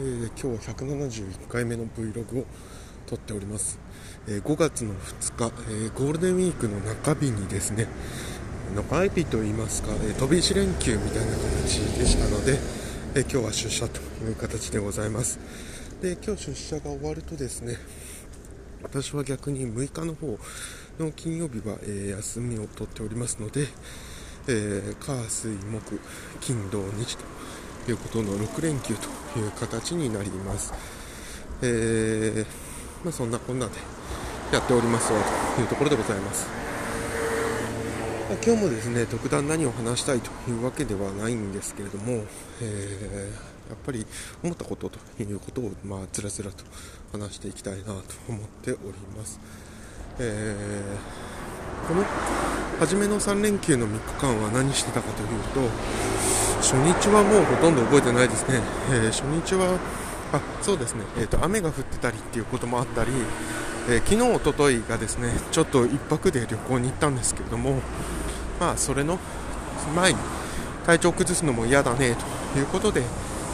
えー、今日は171回目の Vlog を撮っております、えー、5月の2日、えー、ゴールデンウィークの中日にですね中日といいますか、え飛び石連休みたいな形でしたので、え今日は出社という形でございます。で今日出社が終わるとですね私は逆に6日の方の金曜日は、え休みを取っておりますので、え火水木金土日ということの6連休という形になります。えー、まあ、そんなこんなでやっておりますわというところでございます。今日もですね特段何を話したいというわけではないんですけれども、えー、やっぱり思ったことということを、まあ、つらつらと話していきたいなと思っております。えー、この初めの3連休の3日間は何してたかというと初日はもうほとんど覚えてないですね、えー、初日はあそうですね、えーと、雨が降ってたりっていうこともあったり、えー、昨日、おとといがですねちょっと1泊で旅行に行ったんですけれども、まあ、それの前に体調崩すのも嫌だねということで、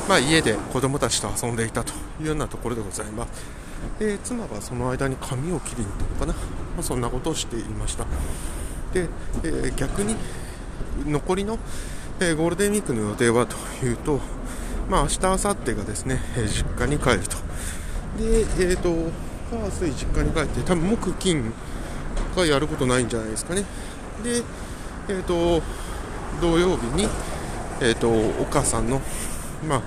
まあ、家で子供たちと遊んでいたというようなところでございます。で妻はその間に髪を切りに行ったのかな、まあ、そんなことをしていましたで、えー、逆に残りのえー、ゴールデンウィークの予定はというと、まあ、明日、明後日がですね、えー、実家に帰ると。で、えっ、ー、と、火水実家に帰って、多分木金がやることないんじゃないですかね。で、えっ、ー、と、土曜日に、えっ、と、お母さんの、まあ、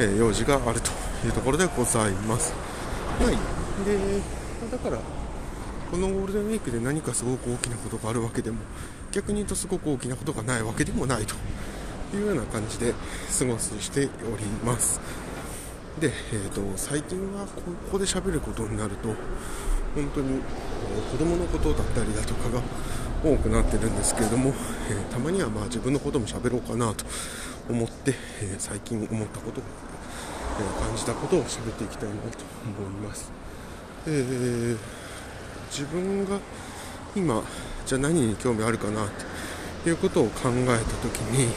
え用事があるというところでございます。はい。で、だから、このゴールデンウィークで何かすごく大きなことがあるわけでも逆に言うとすごく大きなことがないわけでもないというような感じで過ごしておりますで、えーと、最近はここで喋ることになると本当に、子供のことだったりだとかが多くなってるんですけれども、えー、たまにはまあ自分のことも喋ろうかなと思って、えー、最近思ったこと、え、感じたことを喋っていきたいなと思います。えー自分が今じゃあ何に興味あるかなっていうことを考えた時に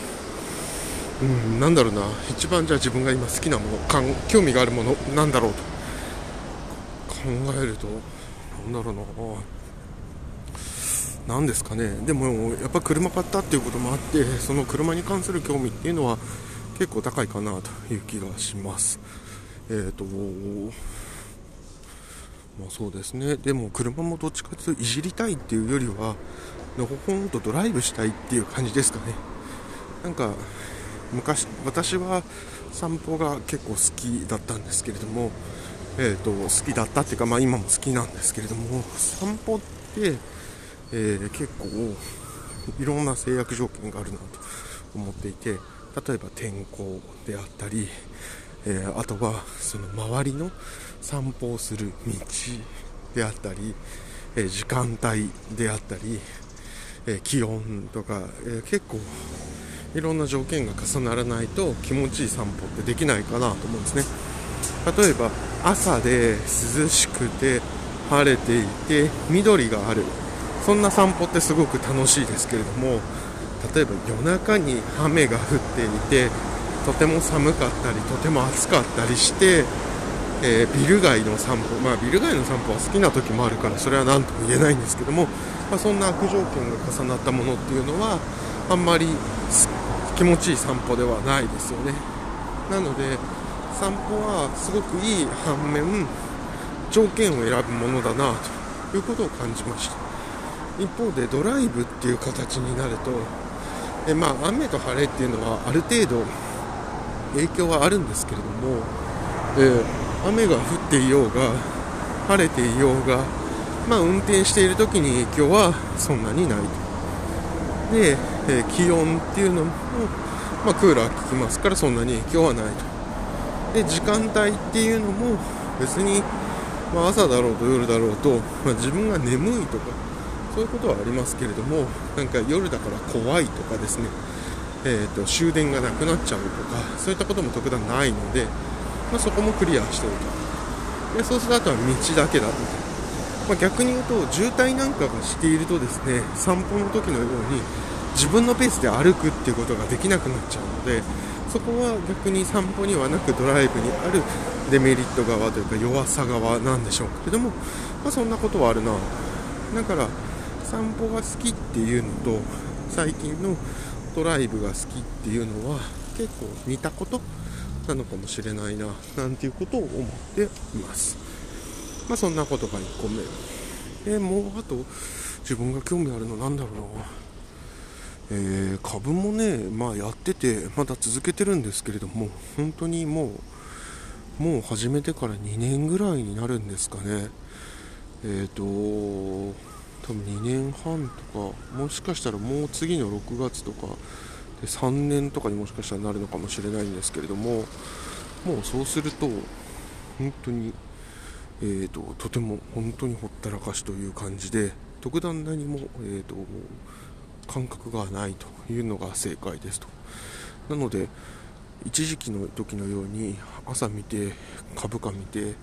うんなんだろうな。一番じゃあ自分が今好きなものかん興味があるものなんだろうと。考えるとなんだろうな。何ですかね。でもやっぱ車買ったっていうこともあってその車に関する興味っていうのは結構高いかなという気がします。えっ、ー、とまあ、そうですね。でも車もどっちかというといじりたいっていうよりはのほほんとドライブしたいっていう感じですかね。なんか昔私は散歩が結構好きだったんですけれども、えーと、好きだったっていうか、まあ、今も好きなんですけれども散歩って、えー、結構いろんな制約条件があるなと思っていて例えば天候であったりえー、あとはその周りの散歩をする道であったり、えー、時間帯であったり、え、気温とか、え結構いろんな条件が重ならないと気持ちいい散歩ってできないかなと思うんですね。例えば朝で涼しくて晴れていて緑がある。そんな散歩ってすごく楽しいですけれども例えば夜中に雨が降っていてとても寒かったりとても暑かったりして、えー、ビル街の散歩、まあ、ビル街の散歩は好きな時もあるからそれは何とも言えないんですけども、まあ、そんな悪条件が重なったものっていうのはあんまり気持ちいい散歩ではないですよね。なので散歩はすごくいい反面条件を選ぶものだなということを感じました。一方でドライブっていう形になるとえまあ雨と晴れっていうのはある程度影響はあるんですけれども、えー、雨が降っていようが晴れていようが、まあ、運転している時に影響はそんなにないと。で、えー、気温っていうのも、まあ、クーラー効きますからそんなに影響はないと。で時間帯っていうのも別に、まあ、朝だろうと夜だろうと、まあ、自分が眠いとかそういうことはありますけれどもなんか夜だから怖いとかですねえーと、終電がなくなっちゃうとかそういったことも特段ないので、まあ、そこもクリアしておるとでそうするとあとは道だけだと、まあ、逆に言うと渋滞なんかがしているとですね散歩の時のように自分のペースで歩くっていうことができなくなっちゃうのでそこは逆に散歩にはなくドライブにあるデメリット側というか弱さ側なんでしょうけれども、まあ、そんなことはあるなだから散歩が好きっていうのと最近のドライブが好きっていうのは結構似たことなのかもしれないななんていうことを思っています。まあそんなことが1個目。でもうあと自分が興味あるのなんだろうな。えー、株もね、まあ、やっててまだ続けてるんですけれども本当にもうもう始めてから2年ぐらいになるんですかね。えっ、ー、と多分2年半とかもしかしたらもう次の6月とかで3年とかにもしかしたらなるのかもしれないんですけれどももうそうすると本当に、えーと、とても本当にほったらかしという感じで特段何も、えーと、感覚がないというのが正解ですと。なので一時期の時のように朝見て株価見て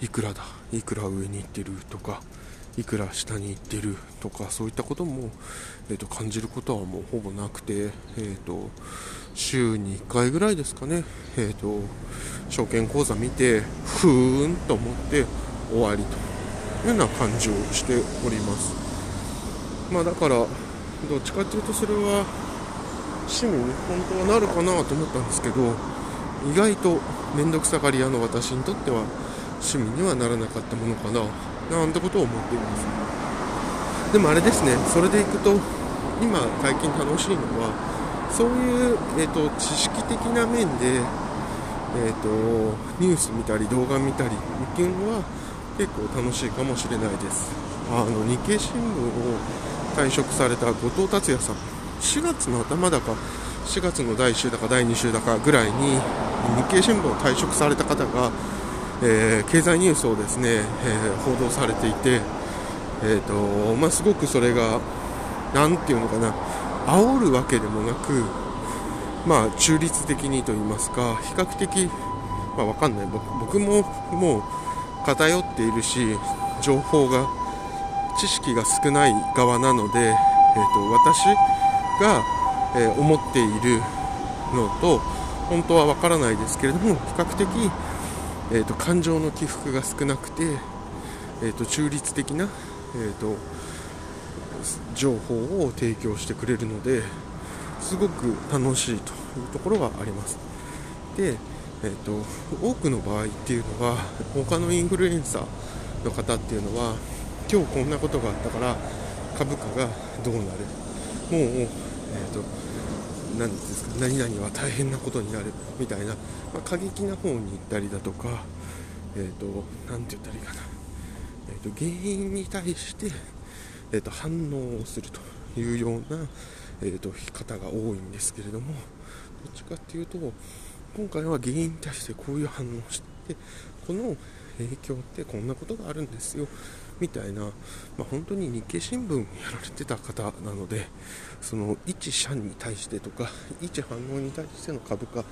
いくらだいくら上に行ってるとかいくら下に行ってるとかそういったことも、えーと、感じることはもうほぼなくて、えーと、週に1回ぐらいですかね、えーと、証券口座見てふーんと思って終わりというような感じをしております、まあ、だからどっちかというとそれは趣味に本当はなるかなと思ったんですけど意外と面倒くさがり屋の私にとっては趣味にはならなかったものかな。なんてことを思っています。でもあれですねそれでいくと今最近楽しいのはそういう、えーと、知識的な面で、えーと、ニュース見たり動画見たりっていうのは結構楽しいかもしれないです。あの日経新聞を退職された後藤達也さん4月の頭だか4月の第1週だか第2週だかぐらいに日経新聞を退職された方がえー、経済ニュースをですね、えー、報道されていて、えーとまあ、すごくそれが、なんていうのかな、煽るわけでもなく、まあ、中立的にと言いますか、比較的、まあ、わかんない。僕、ももう偏っているし、情報が、知識が少ない側なので、えーと、私が、えー、思っているのと、本当はわからないですけれども、比較的、えーと、感情の起伏が少なくて、えーと、中立的な、えーと、情報を提供してくれるのですごく楽しいというところがあります。で、えー、と多くの場合っていうのは他のインフルエンサーの方っていうのは今日こんなことがあったから株価がどうなる。もう、えーと何ですか何々は大変なことになるみたいな、まあ、過激な方に行ったりだとか、えーと、何て言ったらいいかな、えーと、原因に対して、えーと、反応をするというような、えー、と方が多いんですけれどもどっちかっていうと今回は原因に対してこういう反応をしてこの影響ってこんなことがあるんですよ。みたいな、まあ、本当に日経新聞やられてた方なのでその一社に対してとか 一反応に対しての株価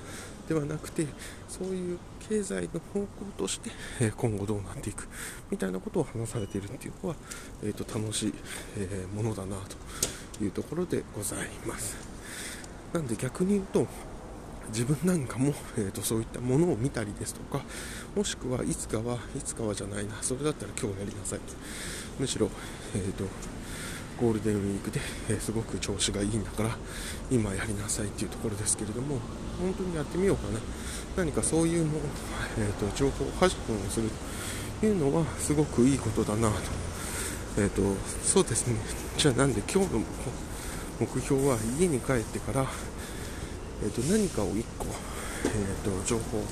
ではなくてそういう経済の方向として今後どうなっていくみたいなことを話されているっていうのは、えー、と楽しい、えものだなというところでございます。なんで逆に言うと自分なんかも、えーと、そういったものを見たりですとかもしくはいつかはいつかはじゃないなそれだったら今日やりなさいむしろ、えーと、ゴールデンウィークで、えー、すごく調子がいいんだから今やりなさいっていうところですけれども本当にやってみようかな。何かそういうのを、えーと、情報発信をするというのはすごくいいことだなと,、えー、とそうですね。じゃあなんで今日の目標は家に帰ってからえーと、何かを1個、えーと、情報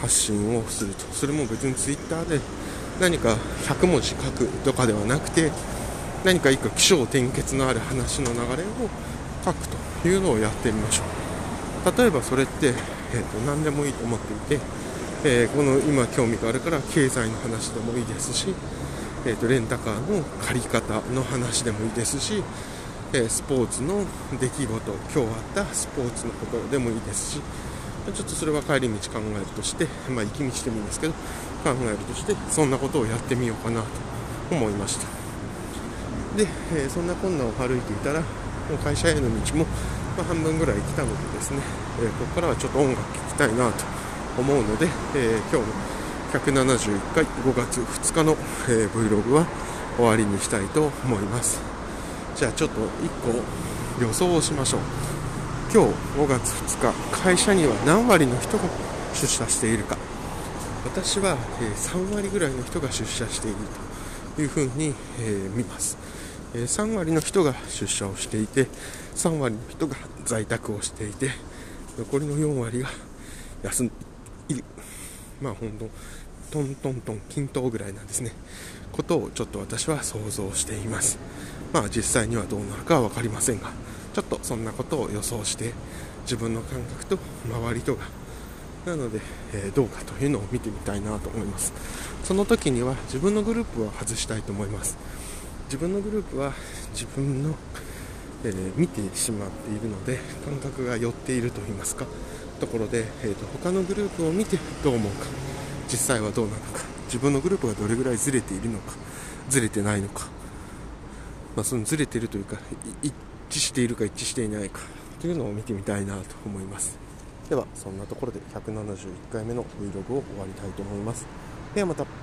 発信をすると。それも別に Twitter で何か100文字書くとかではなくて何か1個起承転結のある話の流れを書くというのをやってみましょう。例えばそれって、えーと、何でもいいと思っていて、えー、この今興味があるから経済の話でもいいですし、えー、とレンタカーの借り方の話でもいいですしえスポーツの出来事今日あったスポーツのことでもいいですしちょっとそれは帰り道考えるとして、まあ、行き道でもいいんですけど考えるとしてそんなことをやってみようかなと思いました。で、え、そんなこんなを歩いていたらもう会社への道も、ま、半分ぐらい来たのでですね、えここからはちょっと音楽聴きたいなと思うので、え今日の171回5月2日の、え Vlog は終わりにしたいと思います。じゃあちょっと1個予想をしましょう。今日5月2日会社には何割の人が出社しているか。私は、え3割ぐらいの人が出社しているというふうに、え見ます、え3割の人が出社をしていて3割の人が在宅をしていて残りの4割が休んでいる。まあ本当トントントン均等ぐらいなんですね。ことをちょっと私は想像しています。まあ実際にはどうなるかは分かりませんがちょっとそんなことを予想して自分の感覚と周りとがなので、えー、どうかというのを見てみたいなと思います。その時には自分のグループは外したいと思います。自分のグループは自分の、えー、見てしまっているので感覚が寄っていると言いますか。ところで、えーと、他のグループを見てどう思うか。実際はどうなのか。自分のグループがどれぐらいずれているのかずれてないのか、まあ、そのずれているというか一致しているか一致していないかというのを見てみたいなと思います。ではそんなところで171回目の Vlog を終わりたいと思います。ではまた。